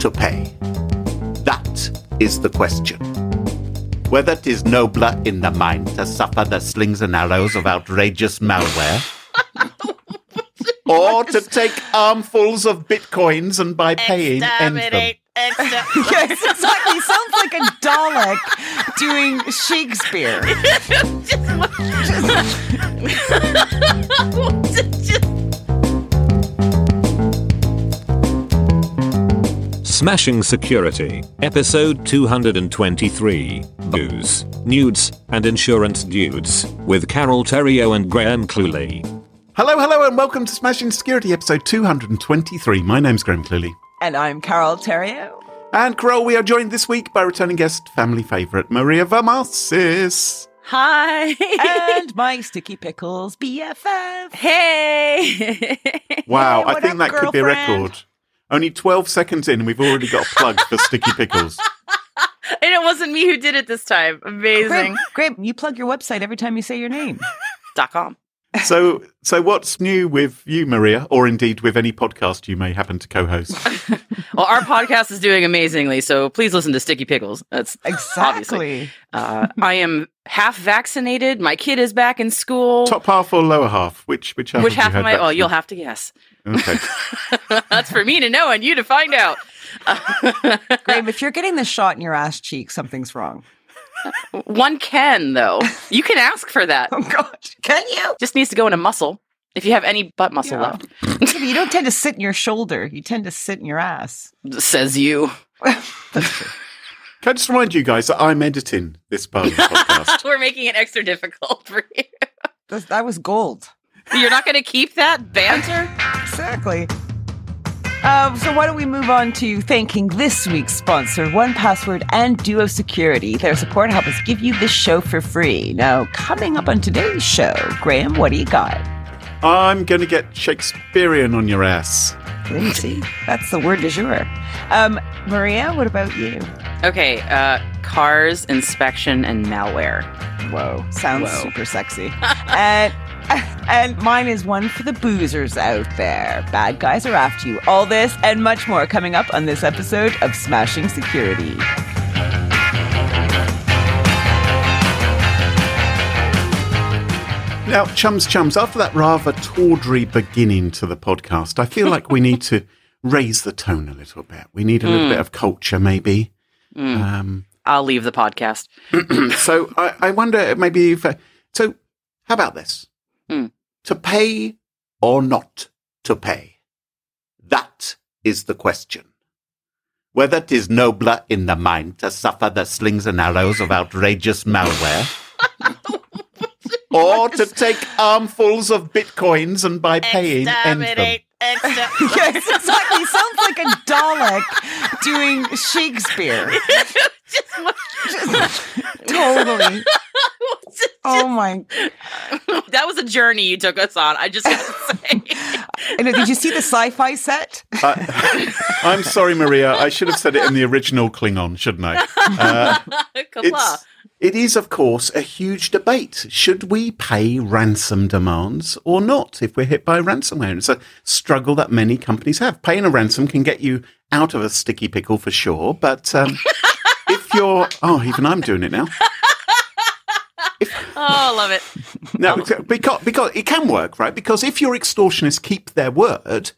to pay? That is the question. Whether it is nobler in the mind to suffer the slings and arrows of outrageous malware, or to take armfuls of bitcoins and by paying end them. yes, exactly. Sounds like a Dalek doing Shakespeare. Smashing Security, Episode 223 Booze, Nudes, and Insurance Dudes, with Carole Theriault and Graham Cluley. Hello, hello, and welcome to Smashing Security, episode 223. My name's Graham Cluley. And I'm Carole Theriault. And Carole, we are joined this week by returning guest, family favourite, Maria Varmazis. Hi. and my Sticky Pickles BFF. Hey. Wow, Hey, I think up, that could be a record. Only 12 seconds in, and we've already got a plug for Sticky Pickles. and it wasn't me who did it this time. Amazing. Great, great. You plug your website every time you say your name. Dot com. So, so what's new with you, Maria, or indeed with any podcast you may happen to co-host? Well, our podcast is doing amazingly, so please listen to Sticky Pickles. That's Exactly. uh, I am half vaccinated. My kid is back in school. Top half or lower half? Which which half? Which have you half had am I? Oh, you'll have to guess. Okay. That's for me to know and you to find out. Graham, if you're getting the shot in your ass cheek, something's wrong. One can though. You can ask for that. Oh, gosh. Can you? Just needs to go in a muscle. If you have any butt muscle Yeah. left, you don't tend to sit in your shoulder. You tend to sit in your ass. says you. Can I just remind you guys that I'm editing this part of the podcast? We're making it extra difficult for you. That was gold. You're not going to keep that banter? Exactly. Um, so why don't we move on to thanking this week's sponsor, 1Password and Duo Security. Their support help us give you this show for free. Now, coming up on today's show, Graham, what do you got? I'm going to get Shakespearean on your ass. Let me see. That's the word du jour. Um, Maria, what about you? Okay, uh, cars, inspection, and malware. Whoa, sounds Whoa. super sexy. and and mine is one for the boozers out there. Bad guys are after you. All this and much more coming up on this episode of Smashing Security. Now, chums, chums, after that rather tawdry beginning to the podcast, I feel like we need to raise the tone a little bit. We need a little Mm. bit of culture, maybe. Mm, Um, I'll leave the podcast. so I, I wonder maybe if. uh, so, how about this? Hmm. To pay or not to pay? That is the question. Whether it is nobler in the mind to suffer the slings and arrows of outrageous malware, or to take armfuls of bitcoins and by paying end them. yes, exactly. Sounds like a Dalek doing Shakespeare. totally. Oh my! that was a journey you took us on. I just gotta say. And did you see the sci-fi set? Uh, I'm sorry, Maria. I should have said it in the original Klingon, shouldn't I? Uh, Qapla'. it's It is, of course, a huge debate. Should we pay ransom demands or not if we're hit by ransomware? It's a struggle that many companies have. Paying a ransom can get you out of a sticky pickle for sure, but um, if you're, oh, even I'm doing it now. Oh, I love it. No, because, because it can work, right? Because if your extortionists keep their word,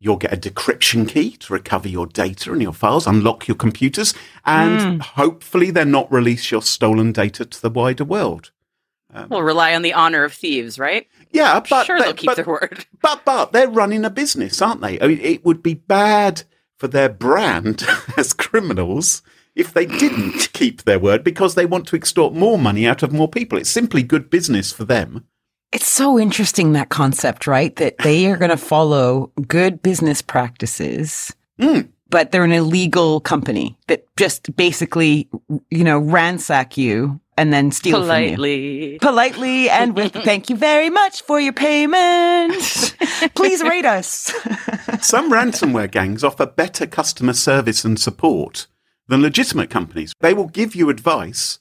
you'll get a decryption key to recover your data and your files, unlock your computers, and hmm. hopefully then not release your stolen data to the wider world. Um, we'll rely on the honor of thieves, right? Yeah, but sure, they- they'll keep but, their word. but but they're running a business, aren't they? I mean, it would be bad for their brand as criminals if they didn't keep their word because they want to extort more money out of more people. It's simply good business for them. It's so interesting that concept, right? That they are going to follow good business practices, Mm. but they're an illegal company that just basically, you know, ransack you and then steal from you. Politely. Politely and with thank you very much for your payment. Please rate us. Some ransomware gangs offer better customer service and support than legitimate companies. They will give you advice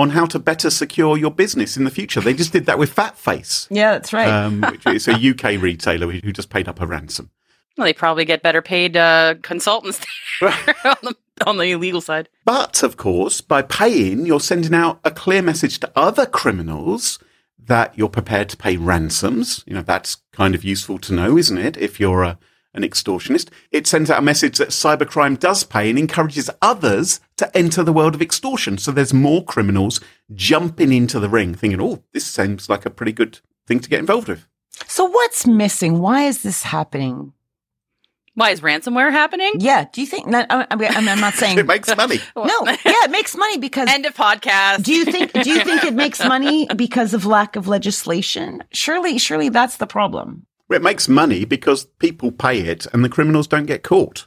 on how to better secure your business in the future. They just did that with Fatface, yeah, that's right. um, which is a UK retailer who who just paid up a ransom. Well, they probably get better paid uh, consultants on, the, on the illegal side. But of course, by paying, you're sending out a clear message to other criminals that you're prepared to pay ransoms. You know, that's kind of useful to know, isn't it? If you're a, an extortionist, it sends out a message that cybercrime does pay and encourages others to enter the world of extortion. So there's more criminals jumping into the ring thinking, oh, this seems like a pretty good thing to get involved with. so what's missing? Why is this happening? Why is ransomware happening? Yeah, do you think that I, I mean, I'm not saying It makes money. No, yeah, it makes money because End of podcast. Do you think do you think it makes money because of lack of legislation? Surely surely that's the problem. It makes money because people pay it and the criminals don't get caught.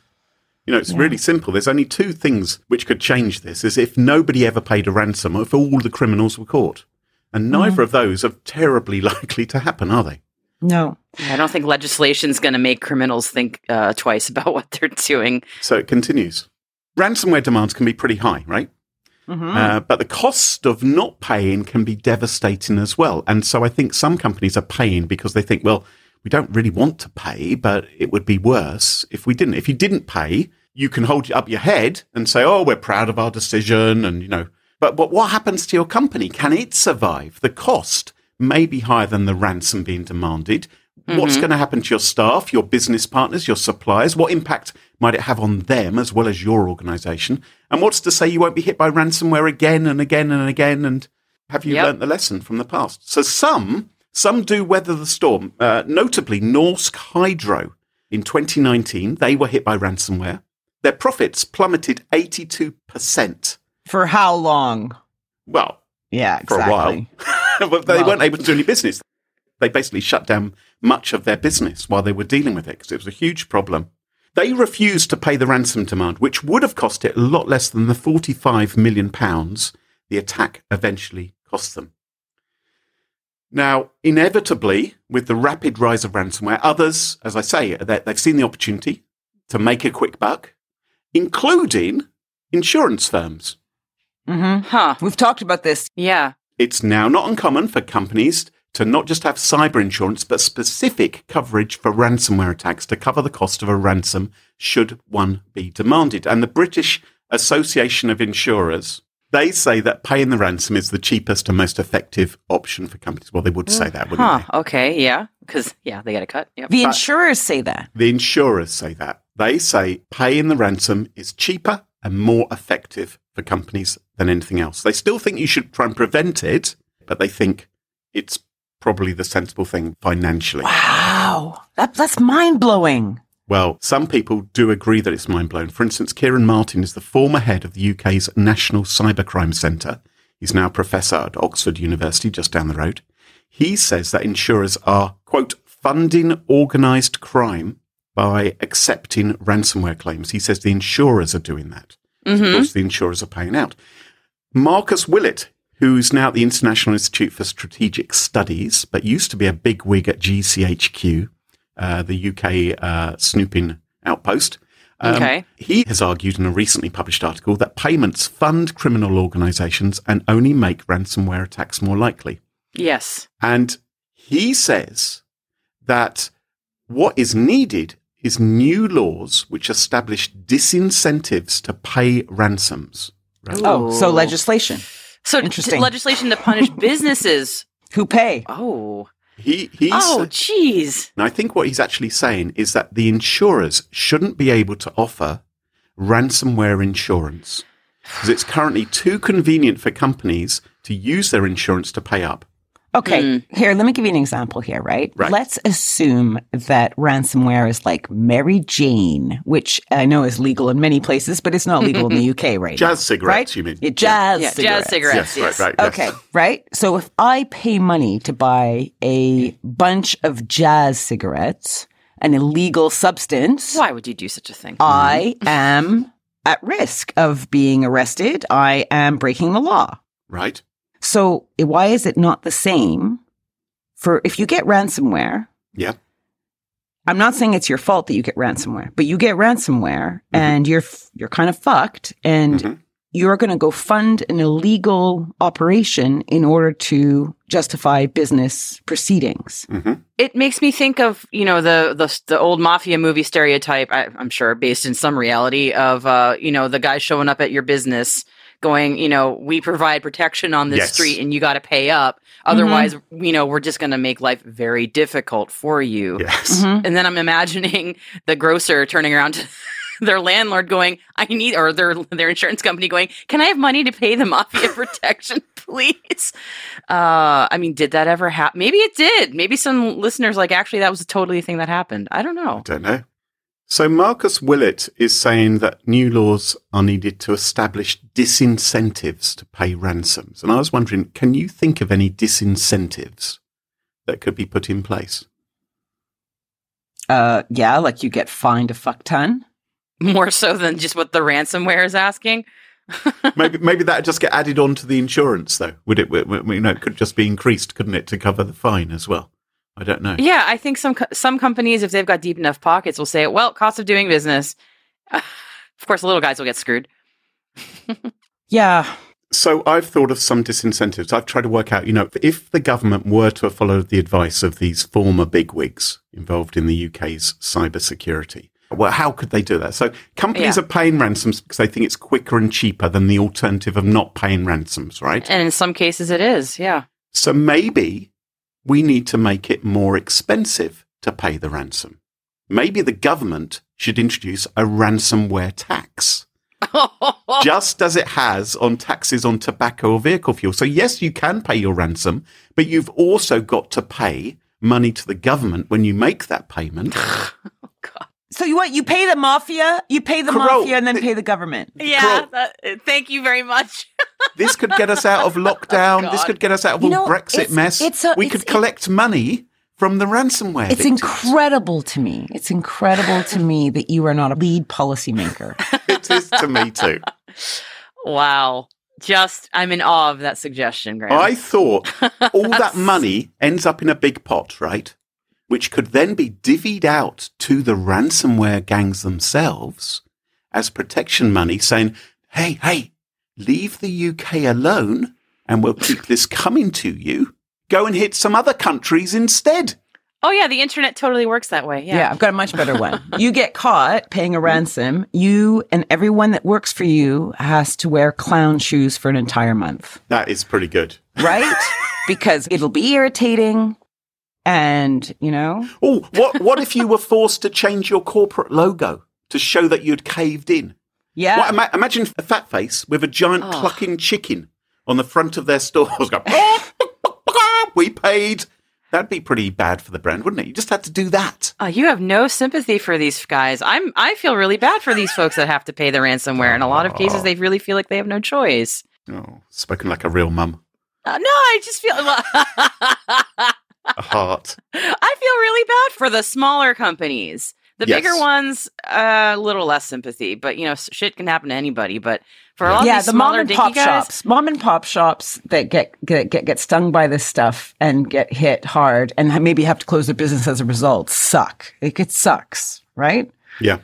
You know, it's Yeah. really simple. There's only two things which could change this is if nobody ever paid a ransom or if all the criminals were caught. And neither of those are terribly likely to happen, are they? No. I don't think legislation's going to make criminals think uh, twice about what they're doing. So it continues. Ransomware demands can be pretty high, right? Mhm. Uh, but the cost of not paying can be devastating as well. And so I think some companies are paying because they think, well, we don't really want to pay, but it would be worse if we didn't. If you didn't pay, you can hold up your head and say, oh, we're proud of our decision. And, you know, but, but what happens to your company? Can it survive? The cost may be higher than the ransom being demanded. What's mm-hmm. going to happen to your staff, your business partners, your suppliers? What impact might it have on them as well as your organization? And what's to say you won't be hit by ransomware again and again and again? And have you Yep. learnt the lesson from the past? So some, some do weather the storm. Uh, notably, Norsk Hydro in 2019, they were hit by ransomware. Their profits plummeted 82%. For how long? Well, Yeah, for a while. but they Well- weren't able to do any business. They basically shut down much of their business while they were dealing with it because it was a huge problem. They refused to pay the ransom demand, which would have cost it a lot less than the 45 million pounds the attack eventually cost them. Now, inevitably, with the rapid rise of ransomware, others, as I say, they- they've seen the opportunity to make a quick buck, including insurance firms. hmm Huh. We've talked about this. Yeah. It's now not uncommon for companies to not just have cyber insurance, but specific coverage for ransomware attacks to cover the cost of a ransom should one be demanded. And the British Association of Insurers, they say that paying the ransom is the cheapest and most effective option for companies. Well, they would say that, wouldn't Huh. Okay. Yeah. Because, yeah, they get a cut. Yep. The But- insurers say that. The insurers say that. They say paying the ransom is cheaper and more effective for companies than anything else. They still think you should try and prevent it, but they think it's probably the sensible thing financially. Wow. That, that's mind blowing. Well, some people do agree that it's mind blowing. For instance, Ciaran Martin is the former head of the UK's National Cybercrime Centre. He's now a professor at Oxford University, just down the road. He says that insurers are, quote, funding organised crime by accepting ransomware claims. He says the insurers are doing that. Of Mhm. course, the insurers are paying out. Marcus Willett, who's now at the International Institute for Strategic Studies, but used to be a big wig at GCHQ, uh, the UK uh, snooping outpost, Um, Okay. He has argued in a recently published article that payments fund criminal organizations and only make ransomware attacks more likely. Yes. And he says that what is needed is new laws which establish disincentives to pay ransoms. Right? Oh, so legislation. So Interesting. t- legislation to punish businesses. Who pay? Oh. He, he's, Oh, jeez. and I think what he's actually saying is that the insurers shouldn't be able to offer ransomware insurance because it's currently too convenient for companies to use their insurance to pay up. Okay, mm. here, let me give you an example here, right? Right. Let's assume that ransomware is like Mary Jane, which I know is legal in many places, but it's not legal in the UK right now. Jazz cigarettes, right? you mean? Yeah, jazz Yeah, cigarettes. jazz cigarettes. Yes, right, right. yes. Okay, right? So if I pay money to buy a bunch of jazz cigarettes, an illegal substance, Why would you do such a thing? I mm-hmm. am at risk of being arrested. I am breaking the law. Right? So why is it not the same for if you get ransomware? Yeah. I'm not saying it's your fault that you get ransomware, but you get ransomware and you're you're kind of fucked and Mhm. you're going to go fund an illegal operation in order to justify business proceedings. hmm it makes me think of you know the the, the old mafia movie stereotype I, i'm sure based in some reality of uh you know the guy showing up at your business going you know we provide protection on this Yes. street and you got to pay up otherwise you know we're just going to make life very difficult for you Yes. Mhm. and then i'm imagining the grocer turning around to their landlord going i need or their their insurance company going can i have money to pay the mafia protection please uh i mean did that ever happen maybe it did maybe some listeners like actually that was a totally thing that happened i don't know I Don't know. So Marcus Willett is saying that new laws are needed to establish disincentives to pay ransoms. And I was wondering, can you think of any disincentives that could be put in place? Uh, yeah, like you get fined a fuck ton. more so than just what the ransomware is asking maybe maybe that just get added on to the insurance, though. Would it? You know, it could just be increased, couldn't it, to cover the fine as well? I don't know. yeah i think some co- some companies if they've got deep enough pockets will say well cost of doing business of course the little guys will get screwed Yeah. So I've thought of some disincentives. I've tried to work out, you know, if the government were to have followed the advice of these former bigwigs involved in the UK's cybersecurity, well, how could they do that? So companies Yeah. are paying ransoms because they think it's quicker and cheaper than the alternative of not paying ransoms, right? and in some cases it is yeah So maybe we need to make it more expensive to pay the ransom. Maybe the government should introduce a ransomware tax just as it has on taxes on tobacco or vehicle fuel. So, yes, you can pay your ransom, but you've also got to pay money to the government when you make that payment. So you what? You pay the mafia, you pay the Carole, mafia, and then the- pay the government. yeah that, thank you very much This could get us out of oh, lockdown. this could get us out of You all know, Brexit it's- mess. it's a- we it's- could collect money from the ransomware. It's victims. incredible to me. It's incredible to me that you are not a lead policymaker. it is to me too. wow just i'm in awe of that suggestion Graham. I thought all that money ends up in a big pot, right? Which could then be divvied out to the ransomware gangs themselves as protection money, saying, hey, hey, leave the UK alone and we'll keep this coming to you. Go and hit some other countries instead. oh yeah the internet totally works that way Yeah. yeah, I've got a much better one. You get caught paying a ransom, you and everyone that works for you has to wear clown shoes for an entire month, That is pretty good. right? because it'll be irritating and, you know, Oh, what, what if you were forced to change your corporate logo to show that you'd caved in? yeah. Well, ima- imagine a fat face with a giant Oh. clucking chicken on the front of their stores going, we paid. That'd be pretty bad for the brand, wouldn't it? You just had to do that. Oh, you have no sympathy for these guys. I'm. I feel really bad for these folks that have to pay the ransomware. In a lot of cases, they really feel like they have no choice. Oh, spoken like a real mum. Uh, no, I just feel. A heart. I feel really bad for the smaller companies. The Yes. bigger ones, uh, a little less sympathy. But you know, shit can happen to anybody. But for a lot yeah, of these the mom and pop guys, shops, mom and pop shops that get, get get get stung by this stuff and get hit hard and maybe have to close their business as a result suck. It, it sucks, right? Yeah.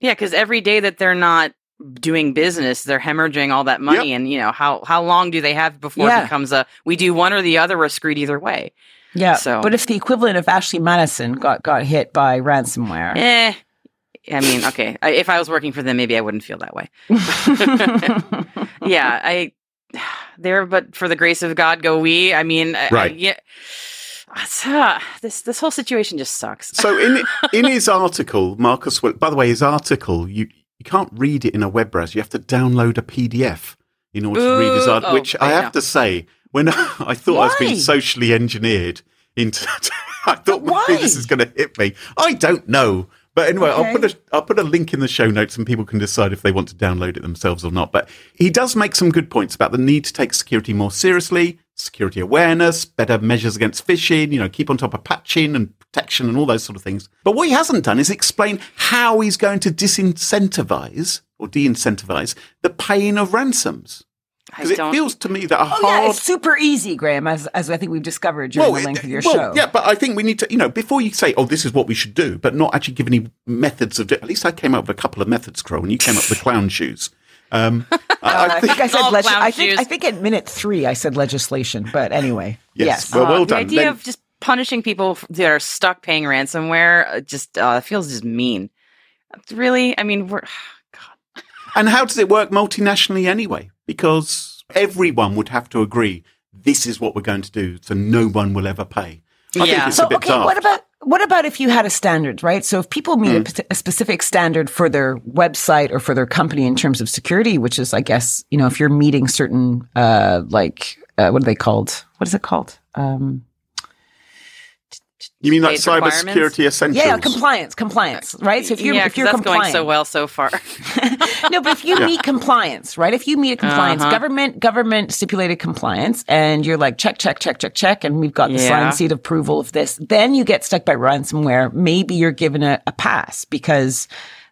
Yeah, because every day that they're not doing business, they're hemorrhaging all that money, and you know how how long do they have before Yeah. it becomes a we do one or the other, we're screwed either way. Yeah. So- But if the equivalent of Ashley Madison got got hit by ransomware, Eh. I mean, okay. I, if I was working for them, maybe I wouldn't feel that way. yeah, I there, but for the grace of God, go we. I mean, I- I- Right. yeah. Uh, this this whole situation just sucks. So in in his article, Marcus. By the way, his article you you can't read it in a web browser. You have to download a PDF in order to read his article. oh, which I I have know. to say, when I thought I was being socially engineered into, I thought Why? maybe this is going to hit me. I don't know. But anyway, I'll put a I'll put a link in the show notes, and people can decide if they want to download it themselves or not. But he does make some good points about the need to take security more seriously, security awareness, better measures against phishing. You know, keep on top of patching and protection and all those sort of things. But what he hasn't done is explain how he's going to disincentivize or de-incentivize the paying of ransoms. I Because it don't. feels to me that a Oh, yeah, it's super easy, Graham, as as I think we've discovered during the it- length of your well, show. Yeah, but I think we need to, you know, before you say, "Oh, this is what we should do," but not actually give any methods of. At least I came up with a couple of methods, Crow, and you came up with clown shoes. Um, I, I think I said All leg- clown I think shoes. I think at minute three I said legislation, but anyway, Yes. yes. Well, Uh, well the idea Then- of just punishing people that are stuck paying ransomware uh, just uh, feels just mean. it's Really, I mean, we're God. and how does it work multinationally anyway? Because everyone would have to agree this is what we're going to do, so no one will ever pay. I Yeah. think it's So a bit okay, daft. what about what about if you had a standard, right? So if people meet Hmm. a p- a, specific standard for their website or for their company in terms of security, which is, I guess, you know, if you're meeting certain, uh, like, uh, what are they called? What is it called? Um, you mean like Base requirements? cybersecurity essentials? yeah, compliance, compliance, right? So if you're yeah, if 'cause you're that's compliant, going so well so far. no, but if you meet compliance, right? If you meet a compliance, Uh-huh. government government stipulated compliance, and you're like check check check check check, and we've got the Yeah. signed seat approval of this, then you get stuck by ransomware. Maybe you're given a, a pass because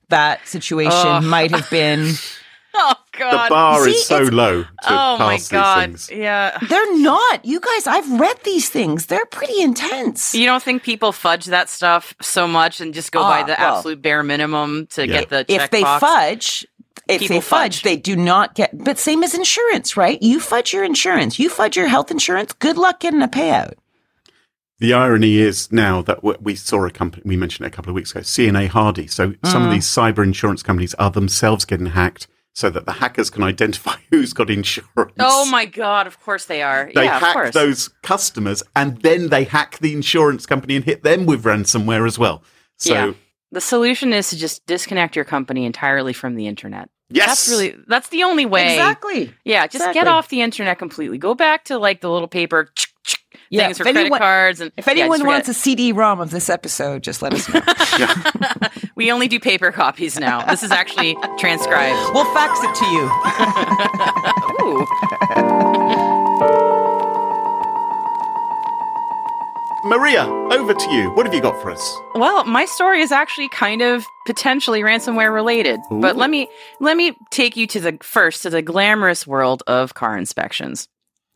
that situation Ugh. might have been. oh God. the bar See, is so low to oh my God. these things. Yeah. They're not. You guys, I've read these things. They're pretty intense. You don't think people fudge that stuff so much and just go by Ah, the well. absolute bare minimum to Yeah. get the if they checkbox? fudge, if People they fudge, fudge. they do not get. But same as insurance, right? You fudge your insurance. You fudge your health insurance. Good luck getting a payout. The irony is now that we saw a company, we mentioned it a couple of weeks ago, CNA Hardy. So some Mm. of these cyber insurance companies are themselves getting hacked so that the hackers can identify who's got insurance. Oh my God. Of course they are. They yeah, of hack course. those customers and then they hack the insurance company and hit them with ransomware as well. So, Yeah. The solution is to just disconnect your company entirely from the internet. yes. That's really that's the only way. Exactly. Yeah, just Exactly. get off the internet completely. Go back to like the little paper Yeah, things for if credit anyone- cards and If anyone just wants a CD-ROM of this episode, just let us know. we only do paper copies now. This is actually transcribed. we'll fax it to you. Maria, over to you. What have you got for us? Well, my story is actually kind of potentially ransomware related. But let me let me take you to the first to the glamorous world of car inspections.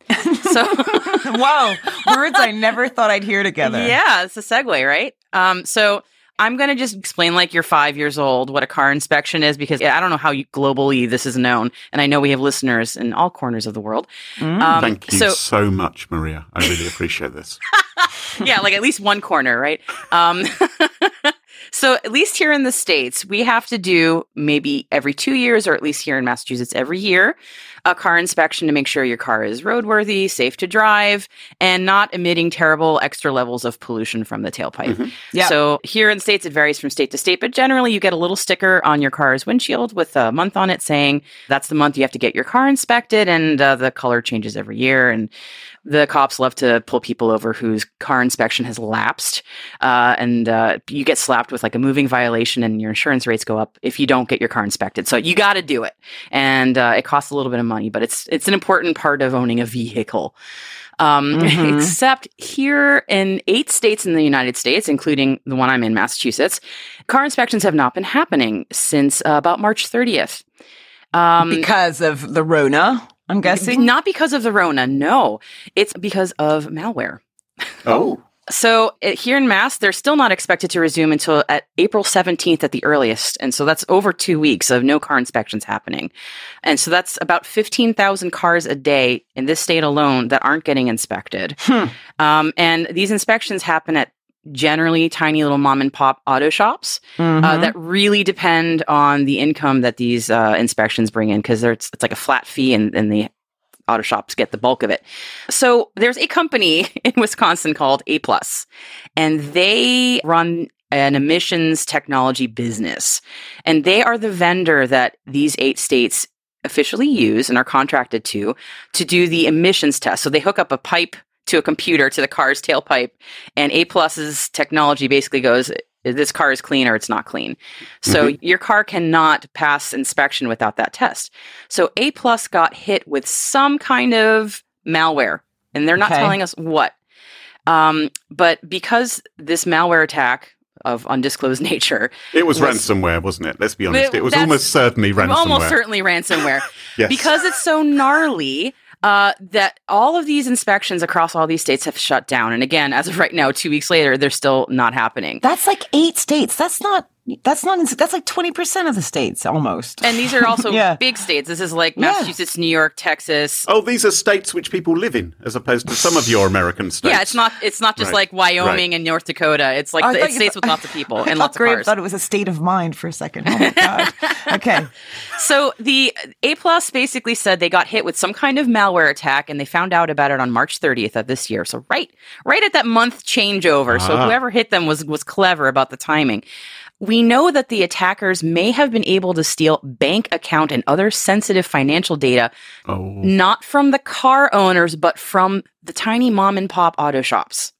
So wow, words I never thought I'd hear together. Yeah, it's a segue, right? Um, so I'm going to just explain like you're five years old what a car inspection is because I don't know how you, globally this is known, and I know we have listeners in all corners of the world. Mm. Um, Thank you so so much, Maria. I really appreciate this. yeah, like at least one corner, right? Um, so at least here in the states, we have to do maybe every two years, or at least here in Massachusetts, every year, a car inspection to make sure your car is roadworthy, safe to drive, and not emitting terrible extra levels of pollution from the tailpipe. Yeah. So here in the states, it varies from state to state, but generally, you get a little sticker on your car's windshield with a month on it saying that's the month you have to get your car inspected, and uh, the color changes every year. And the cops love to pull people over whose car inspection has lapsed, uh, and uh, you get slapped with like a moving violation, and your insurance rates go up if you don't get your car inspected. So you got to do it, and uh, it costs a little bit of money, but it's it's an important part of owning a vehicle. Um, Mhm. Except here in eight states in the United States, including the one I'm in, Massachusetts, car inspections have not been happening since uh, about March 30th. Um, because of the Rona, I'm guessing. not because of the Rona, no. It's because of malware. Oh, So here in Mass, they're still not expected to resume until at April 17th at the earliest. And so that's over two weeks of no car inspections happening. And so that's about 15,000 cars a day in this state alone that aren't getting inspected. Hmm. Um, and these inspections happen at generally tiny little mom and pop auto shops uh, Mhm. that really depend on the income that these uh, inspections bring in because it's, it's like a flat fee and, and the auto shops get the bulk of it. So there's a company in Wisconsin called A Plus, and they run an emissions technology business. And they are the vendor that these eight states officially use and are contracted to to do the emissions test. So they hook up a pipe to a computer to the car's tailpipe, and A Plus's technology basically goes, this car is clean or it's not clean. So your car cannot pass inspection without that test. So A Plus got hit with some kind of malware, and they're not Okay. telling us what. Um, but because this malware attack of undisclosed nature, It was, Was- ransomware, wasn't it? Let's be honest. It was almost certainly ransomware. almost certainly ransomware, yes. because it's so gnarly. Uh, that all of these inspections across all these states have shut down. And again, as of right now, two weeks later, they're still not happening. That's like eight states. That's not. That's not. ins- That's like twenty percent of the states almost. And these are also Yeah. big states. This is like Yeah. Massachusetts, New York, Texas. Oh, these are states which people live in, as opposed to some of your American states. Yeah, it's not. It's not just Right, like Wyoming and North Dakota. It's like the, it's states thought- with lots of people I and lots of Graham cars. thought it was a state of mind for a second. Oh my god. okay. So the A plus basically said they got hit with some kind of malware attack, and they found out about it on March 30th of this year. So right, right at that month changeover. So Ah. whoever hit them was was clever about the timing. We know that the attackers may have been able to steal bank account and other sensitive financial data, Oh, not from the car owners, but from the tiny mom and pop auto shops.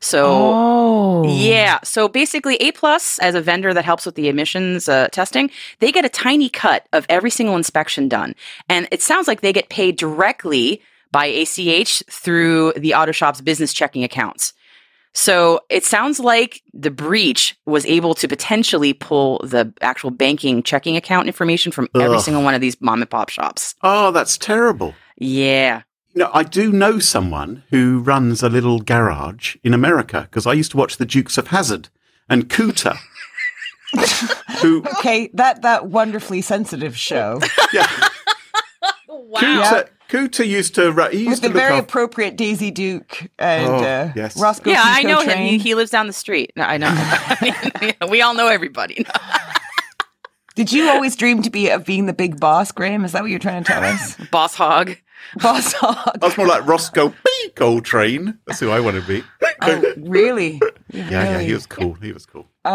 So oh. yeah. So basically, A plus as a vendor that helps with the emissions uh, testing, they get a tiny cut of every single inspection done, and it sounds like they get paid directly by ACH through the auto shop's business checking accounts. So it sounds like the breach was able to potentially pull the actual banking checking account information from every single one of these mom and pop shops. oh, that's terrible. Yeah. You know, I do know someone who runs a little garage in America because I used to watch the Dukes of Hazzard and Cooter, who Okay, that that wonderfully sensitive show yeah, Wow. Cooter, Cooter used to ru- he with used the to look very after. appropriate Daisy Duke and Oh, uh, yes. Roscoe. Yeah, I know him. He, he lives down the street. No, I know. we all know everybody. Did you always dream to be of being the big boss, Graham? Is that what you're trying to tell us? Boss Hogg. boss Hogg. I was more like Roscoe P. Coltrane. That's who I want to be. Oh, really? Yeah, yeah, he was cool. He was cool. Um,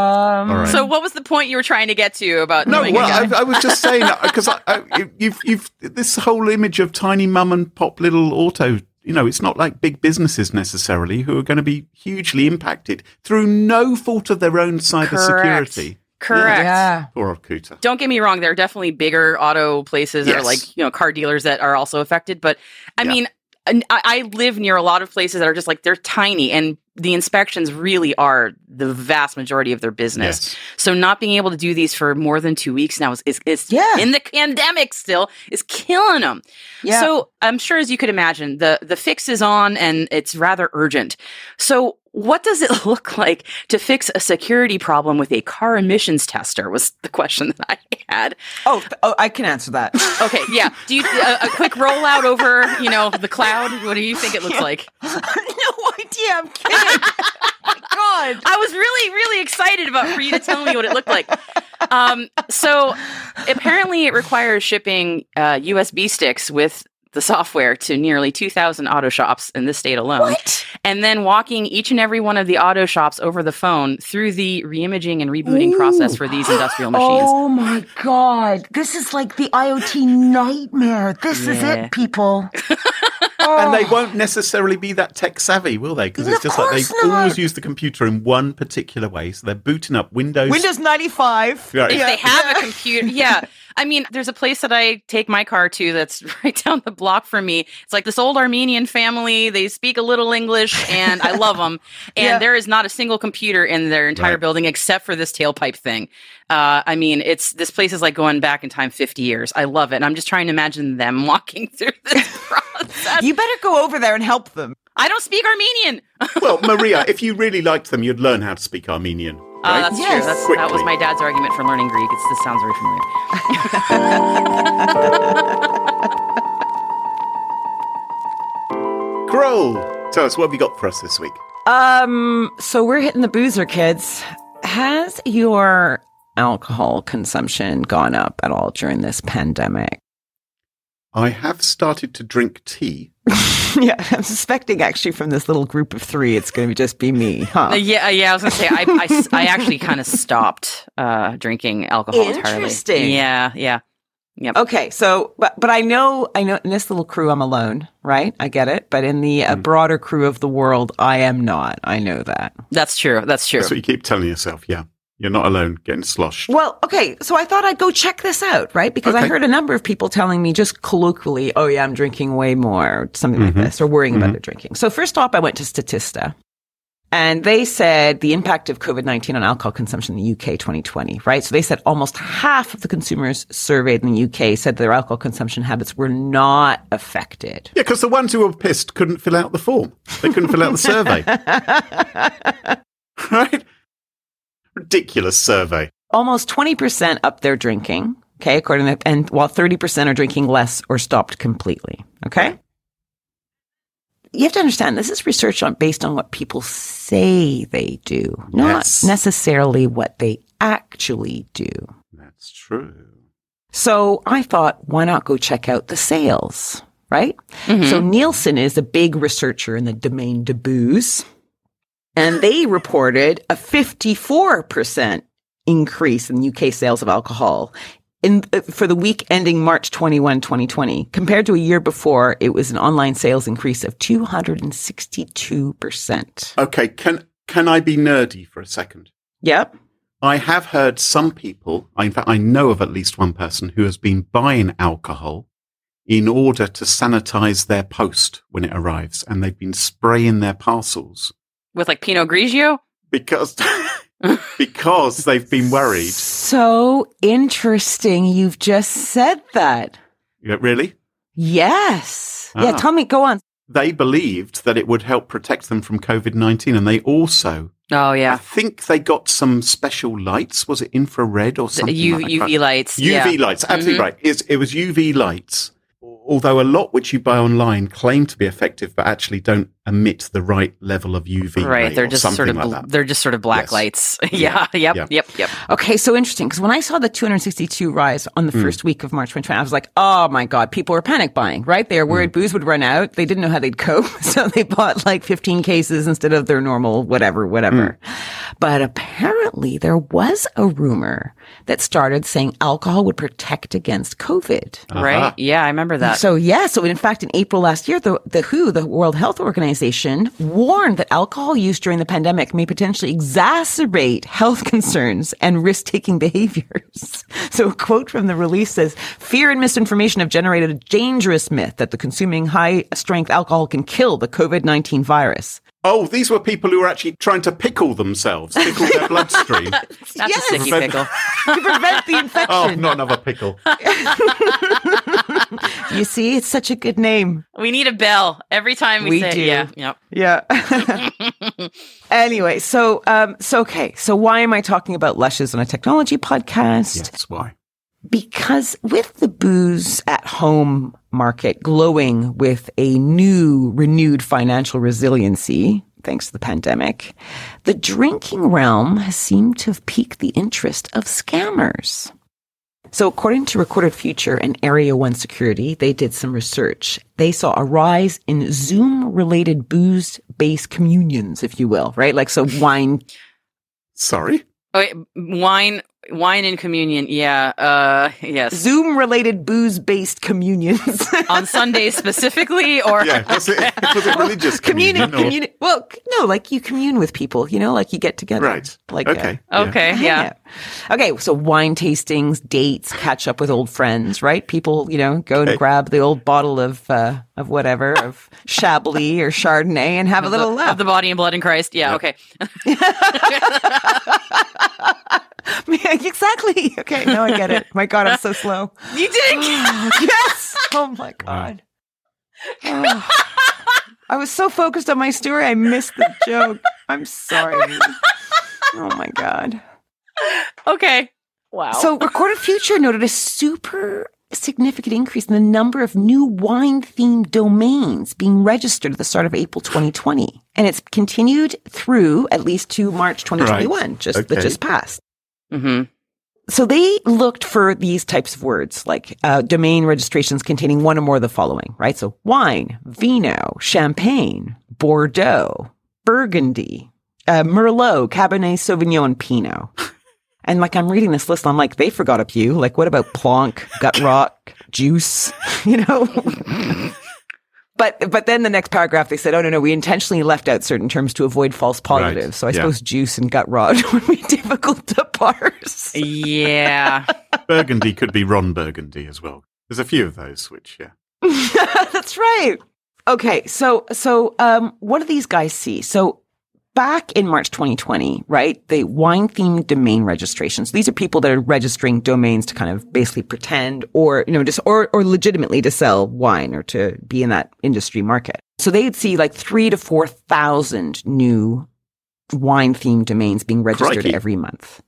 All right. So, what was the point you were trying to get to about No, well. I, I was just saying because I, I, you've, you've this whole image of tiny mum and pop little auto. You know, it's not like big businesses necessarily who are going to be hugely impacted through no fault of their own cybersecurity. Correct. yeah. Poor old Cooter. Don't get me wrong. There are definitely bigger auto places or like you know car dealers that are also affected. But I Yeah. mean, I, I live near a lot of places that are just like they're tiny and the inspections really are the vast majority of their business. Yes. So not being able to do these for more than two weeks now is, is, is Yeah. in the pandemic still is killing them. Yeah. So I'm sure as you could imagine, the the fix is on and it's rather urgent. So what does it look like to fix a security problem with a car emissions tester? Was the question that I had. Oh, oh, I can answer that. Okay, yeah. Do you a, a quick rollout over you know the cloud? What do you think it looks like? no idea. I'm kidding. Oh God. I was really, really excited about for you to tell me what it looked like. Um, so apparently, it requires shipping uh, USB sticks with the software to nearly 2,000 auto shops in this state alone, What? and then walking each and every one of the auto shops over the phone through the reimaging and rebooting process for these industrial machines. Oh my God. This is like the IoT nightmare. This is it, people. And they oh. won't necessarily be that tech savvy, will they? Because it's Of just like they not. always use the computer in one particular way. So they're booting up Windows. Windows 95. Right. if they have a computer yeah i mean there's a place that i take my car to that's right down the block from me it's like this old armenian family they speak a little english and i love them and Yeah. there is not a single computer in their entire Right. building except for this tailpipe thing uh, i mean it's this place is like going back in time 50 years i love it and i'm just trying to imagine them walking through this process You better go over there and help them. I don't speak Armenian. Well, Maria, if you really liked them, you'd learn how to speak Armenian. Uh, Right? that's Yes. true. That's, that was my dad's argument for learning Greek. It's, this sounds very familiar. Kroll, tell us what have you got for us this week? Um, so we're hitting the boozer, kids. Has your alcohol consumption gone up at all during this pandemic? I have started to drink tea. yeah, I'm suspecting actually from this little group of three, it's going to just be me, huh? Uh, yeah, uh, yeah. I was gonna say I, I actually kind of stopped uh, drinking alcohol entirely. Interesting. Yeah, yeah. Okay, so but but I know I know in this little crew I'm alone, right? I get it, but in the uh, broader crew of the world, I am not. I know that. That's true. That's true. That's what you keep telling yourself. Yeah. You're not alone getting sloshed. Well, okay, so I thought I'd go check this out, right? Because I heard a number of people telling me just colloquially, "Oh yeah, I'm drinking way more," or something like mm-hmm. this, or worrying about mm-hmm. their drinking. So first off, I went to Statista, and they said the impact of COVID nineteen on alcohol consumption in the UK 2020, right? So they said almost half of the consumers surveyed in the UK said their alcohol consumption habits were not affected. Yeah, because the ones who were pissed couldn't fill out the form. They couldn't fill out the survey. right? Ridiculous survey. almost 20% up their drinking. Okay. According to, and while 30% are drinking less or stopped completely. Okay. You have to understand this is research on based on what people say they do, not Yes. necessarily what they actually do. That's true. So I thought, why not go check out the sales, right? Mm-hmm. So Nielsen is a big researcher in the domain de booze, and they reported a 54% increase in UK sales of alcohol in uh, for the week ending March 21, 2020. Compared to a year before, it was an online sales increase of 262%. Okay, can can I be nerdy for a second? Yep. I have heard some people, in fact, I know of at least one person who has been buying alcohol in order to sanitize their post when it arrives, and they've been spraying their parcels With like Pinot Grigio. because because they've been worried. So interesting. You've just said that. Yeah, Really? Yes. Yeah. Ah. Tell me, go on. They believed that it would help protect them from COVID nineteen, and they also, Oh yeah, I think, they got some special lights. Was it infrared or The something? U, like that? UV lights. UV yeah. lights, absolutely Mhm. right. It's, it was UV lights. Although a lot which you buy online claim to be effective, but actually don't emit the right level of UV. Right. ray They're or just sort of like bl- that. they're just sort of black Yes. lights. yeah. Yep. Yeah. Yep. Yep. Okay, so interesting because when I saw the 262 rise on the mm. first week of March 2020, I was like, oh my God, people were panic buying, right? They were mm. worried booze would run out. They didn't know how they'd cope. So they bought like 15 cases instead of their normal whatever, whatever. Mm. But apparently there was a rumor that started saying alcohol would protect against COVID. Uh-huh. Right. Uh-huh. Yeah. I remember that. So yeah, so in fact, in April last year, the, the WHO, the World Health Organization, warned that alcohol use during the pandemic may potentially exacerbate health concerns and risk-taking behaviors. So a quote from the release says, fear and misinformation have generated a dangerous myth that the consuming high-strength alcohol can kill the COVID-19 virus. Oh, these were people who were actually trying to pickle themselves, pickle their bloodstream. That's Yes. a sticky Prevent- pickle. To prevent the infection. Oh, not another pickle. You see, it's such a good name. We need a bell every time we, We say do. yeah. Yep. Yeah. anyway, so um so okay, so why am I talking about lushes on a technology podcast? Yes, why? Because with the booze at home market glowing with a new renewed financial resiliency thanks to the pandemic, the drinking realm has seemed to have piqued the interest of scammers. So, according to Recorded Future and Area One Security, they did some research. They saw a rise in Zoom related booze based communions, if you will, right? Like, so wine. Sorry? Oh, wait, wine, wine and communion. Yeah. Uh, yes. Zoom related booze based communions. On Sundays specifically, or Yeah, was it, was it religious communion, communion? or- communi- well, no, like you commune with people, you know, like you get together. Right. Like, uh, Okay. yeah. okay, yeah. Okay, so wine tastings, dates, catch up with old friends, right? People, you know, go and grab the old bottle of uh, of whatever, of Chablis or Chardonnay, and have a little the, laugh. of the body and blood in Christ. Yeah. Okay. exactly. Okay, now I get it. My God, I'm so slow. You did it. yes. Oh my God. Oh. I was so focused on my story, I missed the joke. I'm sorry. oh my god. Okay. Wow. So, Recorded Future noted a super significant increase in the number of new wine themed domains being registered at the start of April 2020. And it's continued through at least to March 2021, just that just passed. Hmm So they looked for these types of words, like uh, domain registrations containing one or more of the following, right? So wine, vino, champagne, Bordeaux, Burgundy, uh, Merlot, Cabernet Sauvignon, Pinot. And like I'm reading this list, I'm like, they forgot a few. Like, what about Plonk, Gut Rot, Juice? You know. But but then the next paragraph they said, oh no no, we intentionally left out certain terms to avoid false positives. So I yeah. suppose juice and gut rot would be difficult to parse. Yeah. Burgundy could be Ron Burgundy as well. There's a few of those, which, yeah. That's right. Okay, so so um, what do these guys see? So back in March 2020, right? The wine themed domain registrations. These are people that are registering domains to kind of basically pretend or you know just or or legitimately to sell wine or to be in that industry market. So they'd see like three to four thousand new wine themed domains being registered Crikey. every month.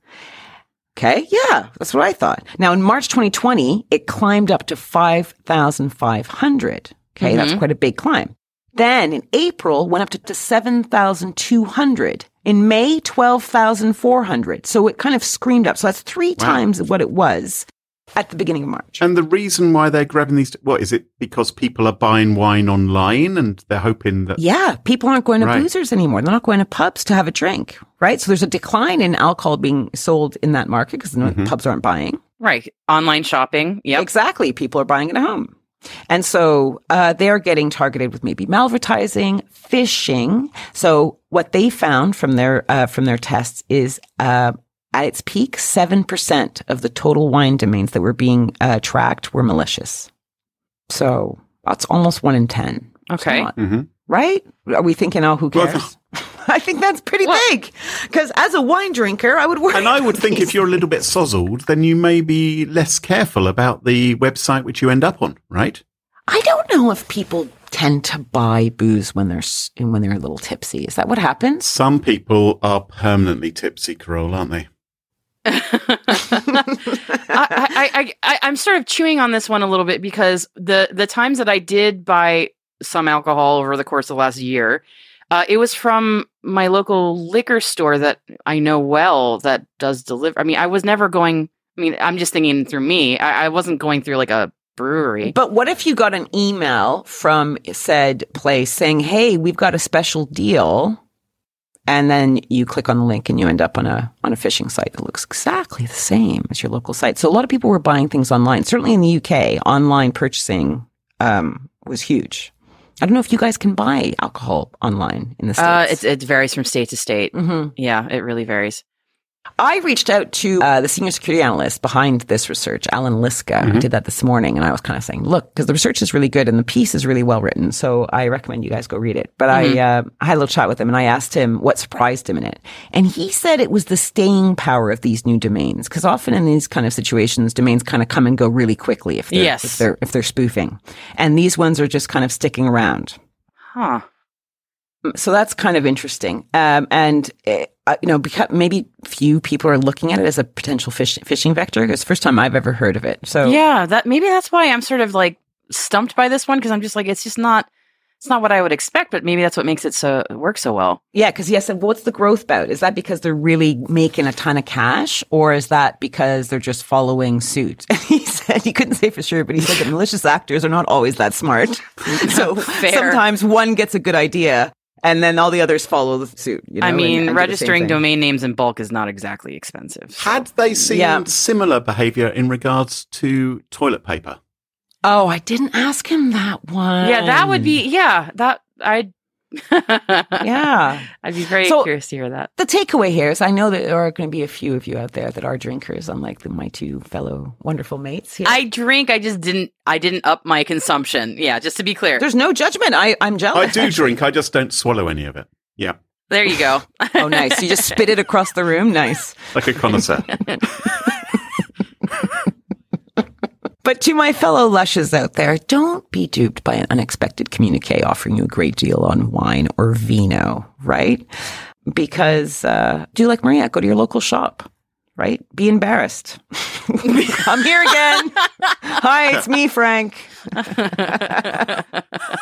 Okay. Yeah. That's what I thought. Now in March 2020, it climbed up to 5,500. Okay. That's Mhm. quite a big climb. Then in April, went up to, to 7,200. In May, 12,400. So it kind of screamed up. So that's three Wow. times what it was at the beginning of March. And the reason why they're grabbing these, what is it? Because people are buying wine online and they're hoping that. Yeah, people aren't going to Right. boozers anymore. They're not going to pubs to have a drink, right? So there's a decline in alcohol being sold in that market because Mhm. pubs aren't buying. Right. Online shopping. Yeah. Exactly. People are buying it at home. And so uh, they're getting targeted with maybe malvertising, phishing. So what they found from their uh, from their tests is uh, at its peak, seven percent of the total wine domains that were being uh, tracked were malicious. So that's almost one in ten. Okay. not, Mhm. right? Are we thinking, oh, who Well, cares? I think that's pretty Well- big. Because as a wine drinker, I would worry. And I would think these if you're a little bit sozzled, then you may be less careful about the website which you end up on, right? I don't know if people tend to buy booze when they're when they're a little tipsy. Is that what happens? Some people are permanently tipsy, Carole, aren't they? I, I, I, I, I'm sort of chewing on this one a little bit because the the times that I did buy some alcohol over the course of the last year, uh, it was from my local liquor store that I know well that does deliver. I mean, I was never going. I mean, I'm just thinking through me. I, I wasn't going through like a brewery. But what if you got an email from said place saying, "Hey, we've got a special deal," and then you click on the link and you end up on a on a phishing site that looks exactly the same as your local site. So a lot of people were buying things online. Certainly in the UK, online purchasing um, was huge. I don't know if you guys can buy alcohol online in the states. Uh, it, it varies from state to state. hmm Yeah, it really varies. I reached out to uh, the senior security analyst behind this research, Allan Liska. I did that this morning, and I was kind of saying, "Look, because the research is really good and the piece is really well written, so I recommend you guys go read it." But I, uh, I had a little chat with him, and I asked him what surprised him in it, and he said it was the staying power of these new domains. Because often in these kind of situations, domains kind of come and go really quickly if they're, Yes. if they're if they're spoofing, and these ones are just kind of sticking around. Huh. So that's kind of interesting. Um, and, uh, uh, you know, because maybe few people are looking at it as a potential fish, fishing vector. It's the first time I've ever heard of it. So Yeah, that maybe that's why I'm sort of like stumped by this one because I'm just like it's just not it's not what I would expect, but maybe that's what makes it so work so well. yeah, because he said, what's the growth about? Is that because they're really making a ton of cash or is that because they're just following suit? And he said, he couldn't say for sure, but he said that malicious actors are not always that smart. so Fair. sometimes one gets a good idea and then all the others follow the suit. You know, I mean, and do the same registering domain names in bulk is not exactly expensive. Had they seen Yeah. similar behaviour in regards to toilet paper? Oh, I didn't ask him that one. yeah, that would be yeah, that I'd Yeah. I'd be very So- curious to hear that. The takeaway here is I know that there are going to be a few of you out there that are drinkers, unlike the, my two fellow wonderful mates here. I drink, I just didn't I didn't up my consumption. Yeah, just to be clear. There's no judgment. I, I'm jealous. I jealous. do drink, I just don't swallow any of it. Yeah, there you go. Oh, nice. You just spit it across the room. Nice. like a connoisseur. But to my fellow lushes out there, don't be duped by an unexpected communique offering you a great deal on wine or vino, right? Because uh, do like Maria, go to your local shop, right? Be embarrassed. I'm here again. Hi, it's me, Frank.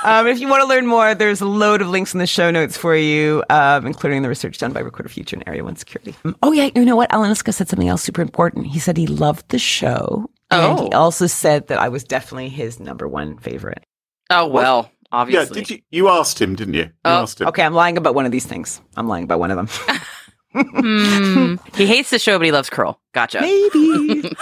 um, if you want to learn more, there's a load of links in the show notes for you, um, including the research done by Recorded Future and Area 1 Security. Um, oh yeah, you know what? Allan Liska said something else super important. He said he loved the show, and he Oh. also said that I was definitely his number one favorite. Oh well, Yeah, obviously. did you? You asked him, didn't you? You Oh, asked him. Okay, I'm lying about one of these things. I'm lying about one of them. Hmm. he hates the show, but he loves Carole. Gotcha. Maybe.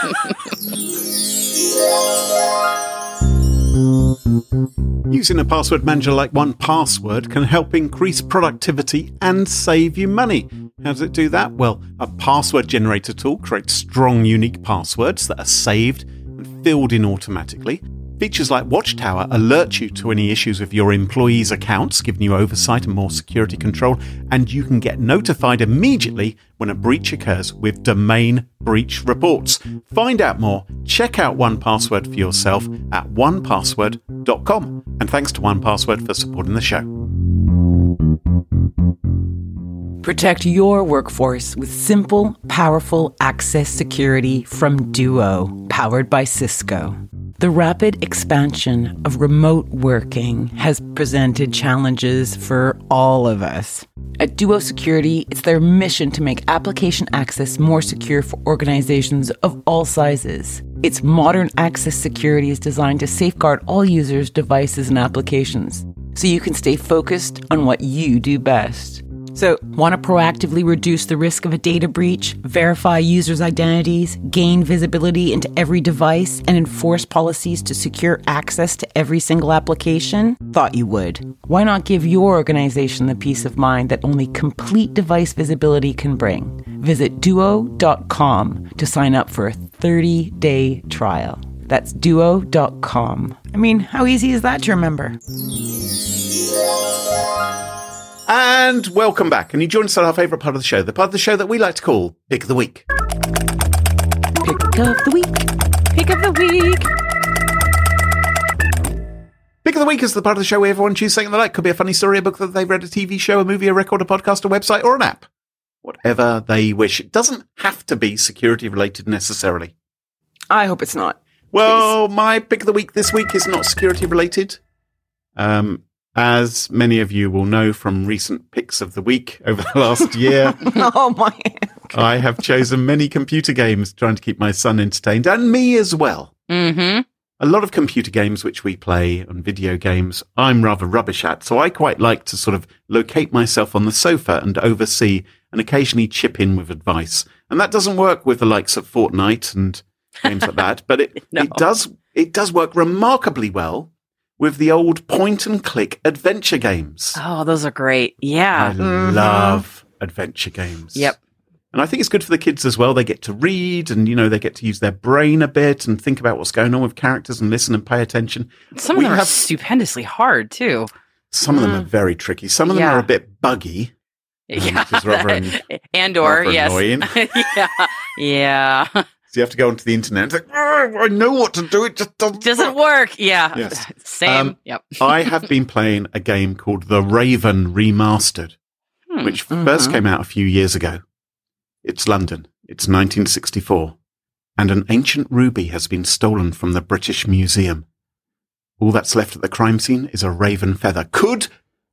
Using a password manager like 1Password can help increase productivity and save you money. How does it do that? Well, a password generator tool creates strong, unique passwords that are saved and filled in automatically. Features like Watchtower alert you to any issues with your employees' accounts, giving you oversight and more security control, and you can get notified immediately when a breach occurs with domain breach reports. Find out more, check out 1Password for yourself at 1password.com. And thanks to 1Password for supporting the show. Protect your workforce with simple, powerful access security from Duo, powered by Cisco. The rapid expansion of remote working has presented challenges for all of us. At Duo Security, it's their mission to make application access more secure for organizations of all sizes. Its modern access security is designed to safeguard all users, devices, and applications so you can stay focused on what you do best. So, want to proactively reduce the risk of a data breach, verify users' identities, gain visibility into every device, and enforce policies to secure access to every single application? Thought you would. Why not give your organization the peace of mind that only complete device visibility can bring? Visit duo.com to sign up for a 30 day trial. That's duo.com. I mean, how easy is that to remember? And welcome back. And you joined us on our favourite part of the show, the part of the show that we like to call Pick of the Week. Pick of the week. Pick of the week. Pick of the Week is the part of the show where everyone chooses something they like. Could be a funny story, a book that they've read, a TV show, a movie, a record, a podcast, a website, or an app. Whatever they wish. It doesn't have to be security related necessarily. I hope it's not. Well, my pick of the week this week is not security related. Um, as many of you will know from recent picks of the week over the last year, Oh my. I have chosen many computer games trying to keep my son entertained and me as well. Mm-hmm. A lot of computer games which we play and video games, I'm rather rubbish at. So I quite like to sort of locate myself on the sofa and oversee and occasionally chip in with advice. And that doesn't work with the likes of Fortnite and games like that, but it, No. it does, it does work remarkably well with the old point and click adventure games. Oh, those are great. Yeah. I mm-hmm. love adventure games. Yep. And I think it's good for the kids as well. They get to read and, you know, they get to use their brain a bit and think about what's going on with characters and listen and pay attention. Some of We them are stupendously hard too. Some of them mm. are very tricky. Some of them Yeah. are a bit buggy. Yeah. Um, which is rather and or yes. annoying. yeah. Yeah. So you have to go onto the internet and say, "Oh, I know what to do. It just doesn't, Doesn't work." work. Yeah. Yes. Same. Um, yep. I have been playing a game called The Raven Remastered, Hmm. which first came out a few years ago. It's London. It's 1964. And an ancient ruby has been stolen from the British Museum. All that's left at the crime scene is a raven feather. Could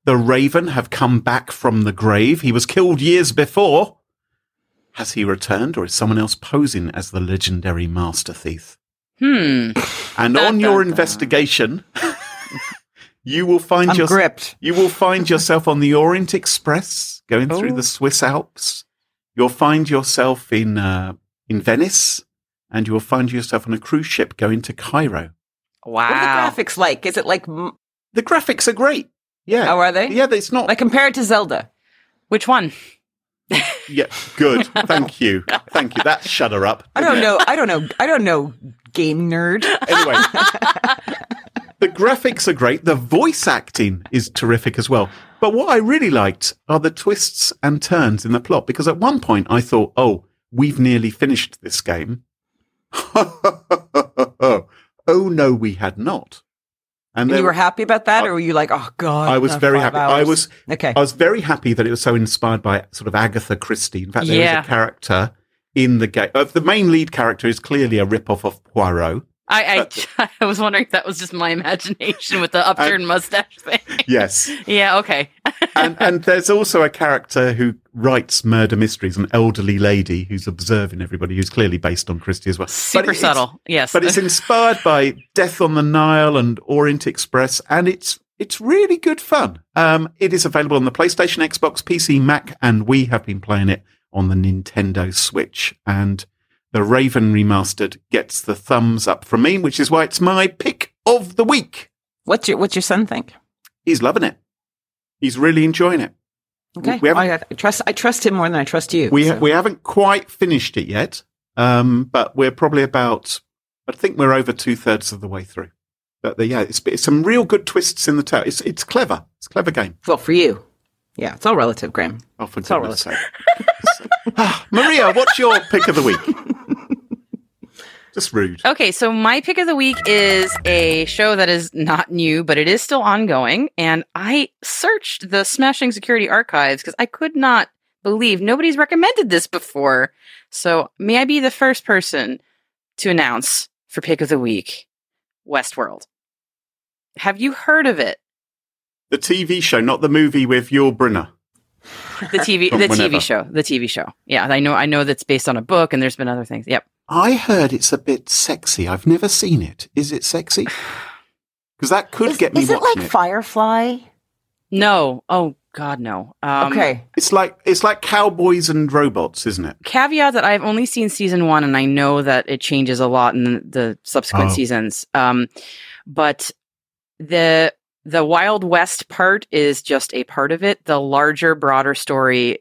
the raven have come back from the grave? He was killed years before. Has he returned, or is someone else posing as the legendary master thief? Hmm. And Dun, on your dun, dun. investigation, you will find I'm your, gripped. you will find yourself on the Orient Express going through Oh. the Swiss Alps. You'll find yourself in uh, in Venice, and you will find yourself on a cruise ship going to Cairo. Wow. What are the graphics like? Is it like, m- The graphics are great. Yeah. how are they? Yeah, it's not. Like compared to Zelda. Which one? Yeah, good. Oh, Thank you. Thank you. That shut her up. I don't know. I don't know. I don't know. Game nerd. Anyway, the graphics are great. The voice acting is terrific as well. But what I really liked are the twists and turns in the plot because at one point I thought, oh, we've nearly finished this game. oh no, we had not. And there- you were happy about that, or were you like, oh god? I was very happy. I was okay. I was very happy that it was so inspired by sort of Agatha Christie. In fact, there is Yeah. a character in the game. Uh, the main lead character is clearly a rip-off of Poirot. I, I I was wondering if that was just my imagination with the upturned mustache thing. Yes. yeah, okay. and, and there's also a character who writes murder mysteries, an elderly lady who's observing everybody, who's clearly based on Christie as well. Super it's- subtle. Yes. But it's inspired by Death on the Nile and Orient Express, and it's it's really good fun. Um, it is available on the PlayStation, Xbox, PC, Mac, and we have been playing it on the Nintendo Switch. And the Raven Remastered gets the thumbs up from me, which is why it's my pick of the week. What's your What's your son think? He's loving it. He's really enjoying it. Okay, I, I trust I trust him more than I trust you. We so- we haven't quite finished it yet, um, but we're probably about. I think we're over two thirds of the way through. But the, yeah, it's, it's some real good twists in the tale. It's it's clever. It's a clever game. well for you. Yeah, it's all relative, Graham. Oh, for all goodness sake. Ah, Maria, what's your pick of the week? Just rude. Okay, so my pick of the week is a show that is not new, but it is still ongoing. And I searched the Smashing Security archives because I could not believe nobody's recommended this before. So may I be the first person to announce for pick of the week Westworld? Have you heard of it? The TV show, not the movie with Yul Brynner. The TV, the whenever. TV show, the TV show. Yeah, I know, I know that's based on a book, and there's been other things. Yep. I heard it's a bit sexy. I've never seen it. Is it sexy? Because that could Is, get me is it watching like Firefly? No. Oh God, no. Um, okay, It's like it's like cowboys and robots, isn't it? caveat that I've only seen season one, and I know that it changes a lot in the subsequent Oh. seasons. Um, but the the Wild West part is just a part of it. The larger, broader story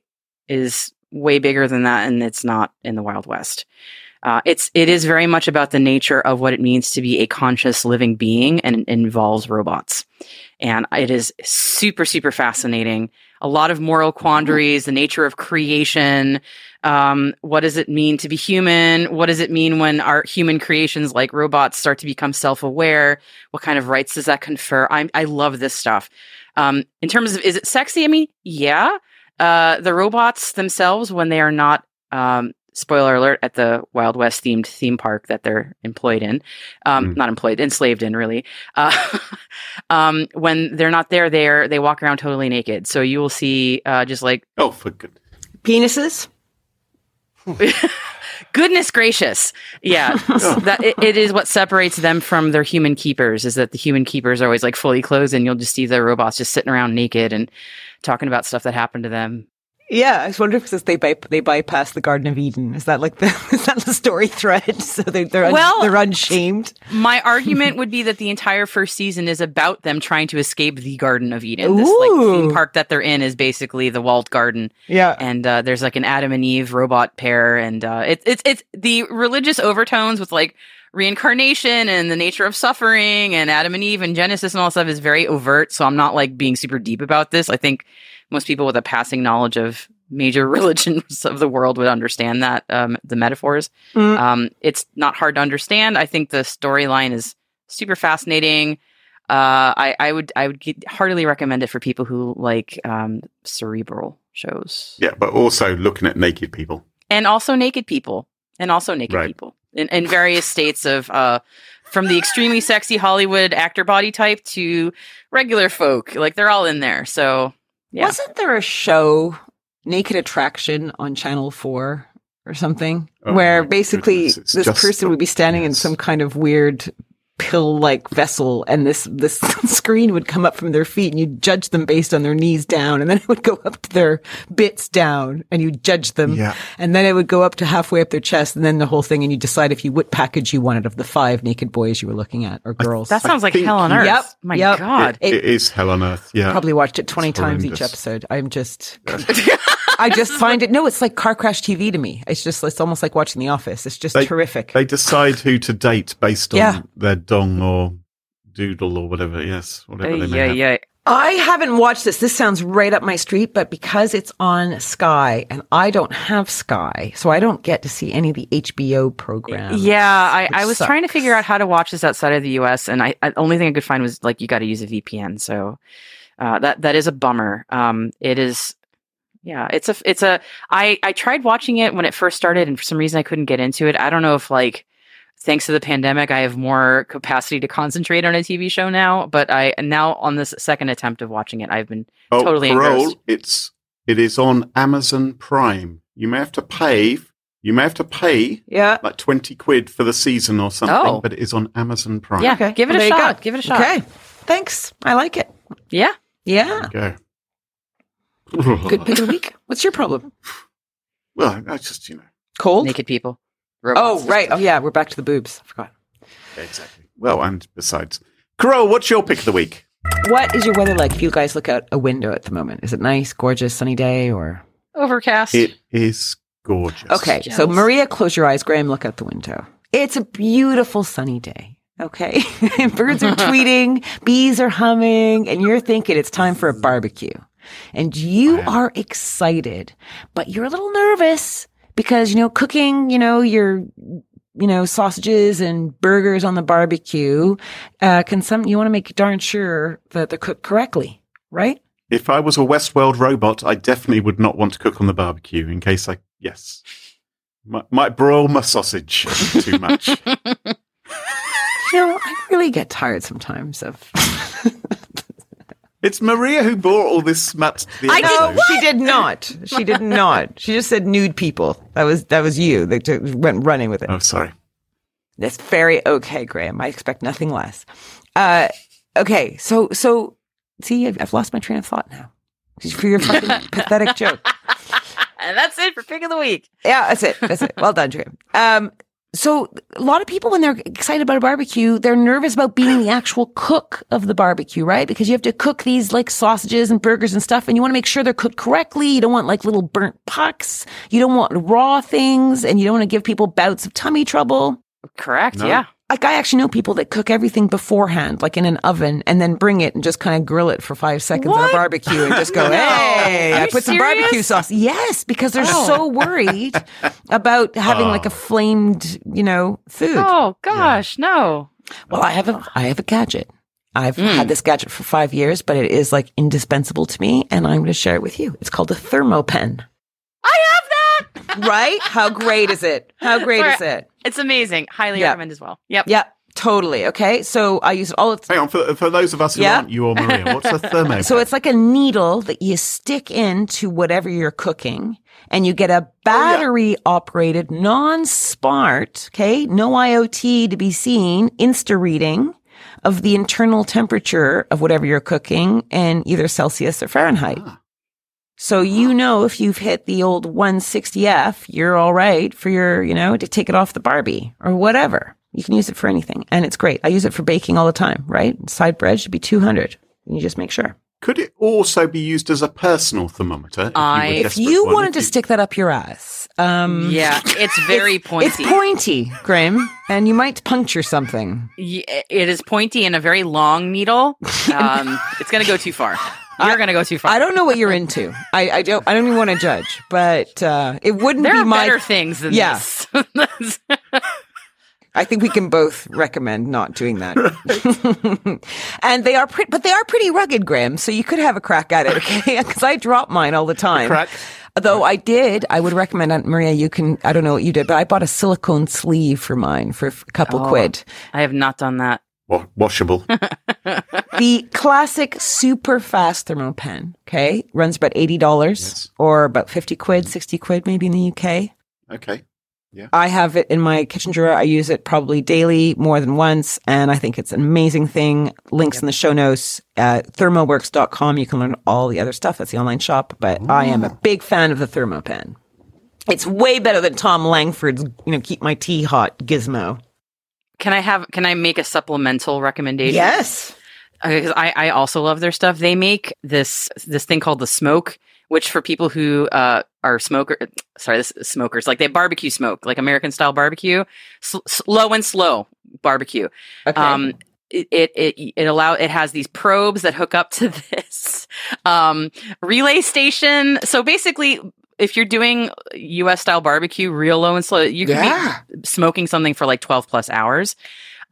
is way bigger than that, and it's not in the Wild West. Uh, it's it is very much about the nature of what it means to be a conscious living being, and it involves robots. And it is super super fascinating. A lot of moral quandaries, the nature of creation, um, what does it mean to be human? What does it mean when our human creations like robots start to become self-aware? What kind of rights does that confer? I, I love this stuff. Um, in terms of, is it sexy? I mean, yeah. Uh, the robots themselves, when they are not, um, spoiler alert, at the Wild West themed theme park that they're employed in, um, Mm. not employed, enslaved in, really. Uh, um, when they're not there, they're they walk around totally naked. So you will see, uh, just like Oh, for good. penises. Goodness gracious. Yeah. So that it, it is what separates them from their human keepers is that the human keepers are always like fully clothed and you'll just see the robots just sitting around naked and talking about stuff that happened to them. Yeah, I was wondering if it's they by, they bypass the Garden of Eden. Is that like the is that the story thread? So they, they're un, Well- they're unshamed. My argument would be that the entire first season is about them trying to escape the Garden of Eden. This like theme park that they're in is basically the walled garden. Yeah, and uh, there's like an Adam and Eve robot pair, and uh, it's it's it's the religious overtones with like reincarnation and the nature of suffering and Adam and Eve and Genesis and all that stuff is very overt. So I'm not like being super deep about this. I think most people with a passing knowledge of major religions of the world would understand that um, the metaphors. Mm. Um, it's not hard to understand. I think the storyline is super fascinating. Uh, I, I would I would heartily recommend it for people who like um, cerebral shows Yeah, but also looking at naked people. and also naked people and also naked Right. people in, in various states of uh from the extremely sexy hollywood actor body type to regular folk like they're all in there so yeah. Wasn't there a show, Naked Attraction, on Channel Four or something, Oh where basically goodness, this person would be standing in some kind of weird pill-like vessel, and this this screen would come up from their feet, and you judge them based on their knees down, and then it would go up to their bits down, and you judge them, Yeah. and then it would go up to halfway up their chest, and then the whole thing, and you decide if you what package you wanted of the five naked boys you were looking at or girls. that sounds like hell on earth Yep, my yep. god It- It- it is hell on earth. Yeah. probably watched it 20 It's times each episode. I'm just, I just find it, no, it's like car crash TV to me. It's just, it's almost like watching The Office. It's just They- terrific. They decide who to date based on Yeah. their dong or doodle or whatever. Yes, whatever they may yeah have. yeah I haven't watched this. This sounds right up my street, but because it's on Sky and I don't have Sky, so I don't get to see any of the HBO programs. Yeah, I, I was trying to figure out how to watch this outside of the U.S. and I, I the only thing I could find was like you got to use a VPN. So uh, that that is a bummer. Um, it is. Yeah, it's a it's a. I I tried watching it when it first started, and for some reason I couldn't get into it. I don't know if like thanks to the pandemic, I have more capacity to concentrate on a TV show now. But I now on this second attempt of watching it, I've been Oh, Totally Carole, engrossed. it's it is on Amazon Prime. You may have to pay. You may have to pay Yeah. like twenty quid for the season or something, Oh. but it is on Amazon Prime. yeah. Okay. Give it Well, a shot. go. Give it a shot. Okay. Thanks. I like it. Yeah. Yeah. Go. Good pick of the week. What's your problem? Well, I just you know Cold? Naked people. Oh, right. Oh, yeah. We're back to the boobs. I forgot. exactly. Well, and besides, Carole, what's your pick of the week? What is your weather like if you guys look out a window at the moment? Is it nice, gorgeous, sunny day or? Overcast. It is gorgeous. Okay. So Maria, close your eyes. Graham, look out the window. It's a beautiful sunny day. Okay. Birds are tweeting, bees are humming, and you're thinking it's time for a barbecue. And you are excited, but you're a little nervous because, you know, cooking, you know, your, you know, sausages and burgers on the barbecue, uh, can some, you want to make darn sure that they're cooked correctly, right? If I was a Westworld robot, I definitely would not want to cook on the barbecue in case I yes. Might, might broil my sausage too much. You know, I really get tired sometimes of. it's Maria who brought all this smut to the I episode. did she did not. She did not. She just said nude people. That was that was you that t- went running with it. Oh, sorry. That's very okay, Graham. I expect nothing less. Uh, okay, so so see, I've, I've lost my train of thought now for your fucking pathetic joke. and that's it for pick of the week. Yeah, that's it. That's it. Well done, Graham. Um, so a lot of people, when they're excited about a barbecue, they're nervous about being the actual cook of the barbecue, right? Because you have to cook these like sausages and burgers and stuff, and you want to make sure they're cooked correctly. You don't want like little burnt pucks. You don't want raw things, and you don't want to give people bouts of tummy trouble. Correct. No. Yeah. Like I actually know people that cook everything beforehand, like in an oven, and then bring it and just kind of grill it for five seconds on a barbecue and just go, No. "Hey, I you put some barbecue sauce." Yes, because they're Oh. so worried about having like a flamed, you know, food. Oh gosh, no. Well, I have a I have a gadget. I've Mm. had this gadget for five years, but it is like indispensable to me, and I'm going to share it with you. It's called a Thermapen. I have that. Right? How great is it? How great is it? It's amazing. Highly Yeah. recommend as well. Yep. Yep. totally. Okay, so I use it all. Of Hang on, for, for those of us who Yeah. aren't you or Maria, what's a thermo? So it's like a needle that you stick into whatever you're cooking and you get a battery operated non-smart, okay? No IoT to be seen, insta reading of the internal temperature of whatever you're cooking in either Celsius or Fahrenheit. Ah. So you know if you've hit the old 160F, you're all right for your, you know, to take it off the Barbie or whatever. You can use it for anything and it's great. I use it for baking all the time, right? Side bread should be 200. You just make sure. Could it also be used as a personal thermometer? If I- you, If If you for one? wanted If to you- stick that up your ass, um, Yeah, it's very pointy. It's pointy, Graham, and you might puncture something. Ye- it is pointy and a very long needle. Um, it's going to go too far. You're going to go too far. I don't know what you're into. I, I don't. I don't even want to judge, but uh, it wouldn't There be are my. better things than Yeah. this. I think we can both recommend not doing that. and they are but they are pretty rugged, Graham. So you could have a crack at it, okay? Because I drop mine all the time. Crack. Though I did, I would recommend, Aunt Maria, you can, I don't know what you did, but I bought a silicone sleeve for mine for a couple Oh. quid. I have not done that. Wa- washable. the classic super fast Thermapen, okay, runs about $80 Yes. or about 50 quid, 60 quid maybe in the UK. Okay. Yeah. I have it in my kitchen drawer. I use it probably daily, more than once, and I think it's an amazing thing. Links in the show notes at thermoworks.com. You can learn all the other stuff. That's the online shop, but I am a ah. big fan of the Thermapen. It's way better than Tom Langford's, you know, keep my tea hot gizmo. Can I have? Can I make a supplemental recommendation? Yes. because I, I also love their stuff. They make this this thing called the smoke, which for people who uh, are smoker, sorry, this smokers like they barbecue smoke, like American style barbecue, S- slow and slow barbecue. Okay. Um, it it it, it allow it has these probes that hook up to this um, relay station. So basically, if you're doing U.S. style barbecue, real low and slow, you can Yeah. be smoking something for like 12 plus hours.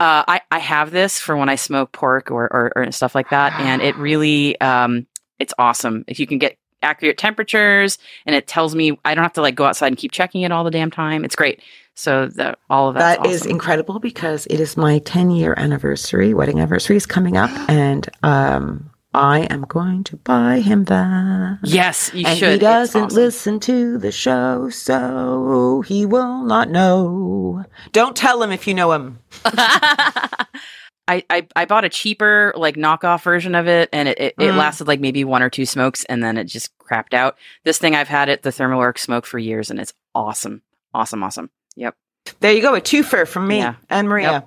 Uh, I I have this for when I smoke pork or or, or stuff like that, and it really um, it's awesome if you can get accurate temperatures and it tells me I don't have to like go outside and keep checking it all the damn time. It's great. So the, all of That is awesome. incredible because it is my 10 year anniversary, wedding anniversary is coming up, and um, I am going to buy him that. Yes, you and should. he doesn't awesome. listen to the show, so he will not know. Don't tell him if you know him. I, I I bought a cheaper like knockoff version of it, and it, it, it Mm. lasted like maybe one or two smokes, and then it just crapped out. This thing I've had it the ThermoWorks smoke for years, and it's awesome, awesome, awesome. Yep. There you go, a twofer from me Yeah. and Maria.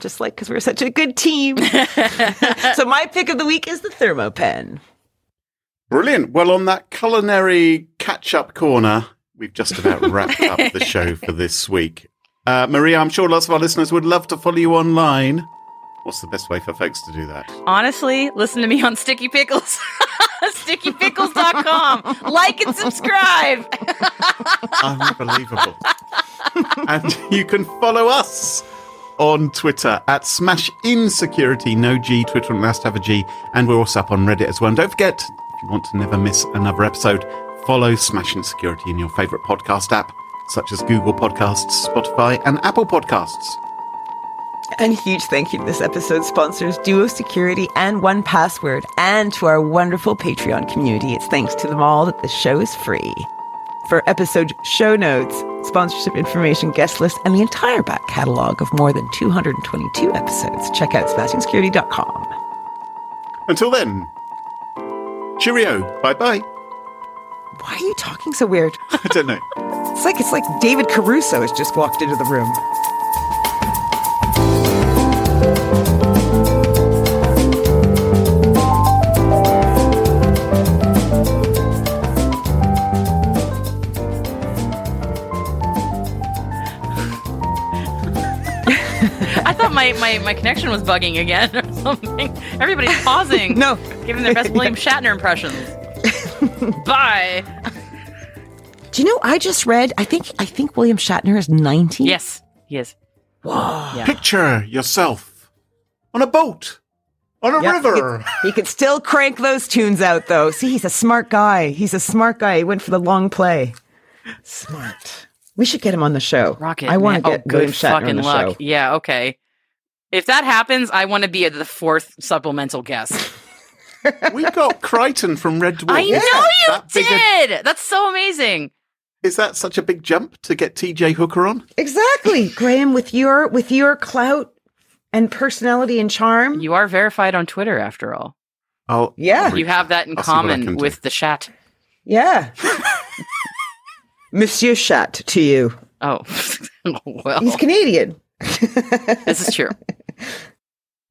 Just like because we're such a good team. so my pick of the week is the Thermapen. Brilliant. Well, on that culinary catch up corner, we've just about wrapped up the show for this week. Uh, Maria, I'm sure lots of our listeners would love to follow you online. What's the best way for folks to do that? Honestly, listen to me on Sticky Pickles, stickypickles.com. like and subscribe. Unbelievable. and you can follow us on Twitter at Smashin Security, no G, Twitter and last have a G, and we're also up on Reddit as well. And don't forget, if you want to never miss another episode, follow Smashing Security in your favourite podcast app, such as Google Podcasts, Spotify, and Apple Podcasts. And huge thank you to this episode's sponsors, Duo Security and 1Password, and to our wonderful Patreon community. It's thanks to them all that the show is free. For episode show notes, sponsorship information, guest list, and the entire back catalog of more than 222 episodes, check out smashingsecurity.com. Until then, cheerio. Bye bye. Why are you talking so weird? I don't know. It's like it's like David Caruso has just walked into the room. My, my, my connection was bugging again or something. Everybody's pausing. No. Giving their best William Shatner impressions. Bye. Do you know I just read I think I think William Shatner is 90. Yes, he is. Yeah. Picture yourself on a boat, on a Yep, river. He could, he could still crank those tunes out, though. See, he's a smart guy. He's a smart guy. He went for the long play. Smart. We should get him on the show. Rocket. I want to get oh, good William Shatner fucking on the luck. show. Yeah, okay. If that happens, I want to be the fourth supplemental guest. we got Kryten from Red Dwarf. I know you That big a- did. That's so amazing. Is that such a big jump to get TJ Hooker on? Exactly, Graham. With your with your clout and personality and charm. You are verified on Twitter, after all. Oh, Yeah. You have that in I'll see what I common can do. with the chat. yeah. Monsieur Shat to you. Oh, well, He's Canadian. This is true.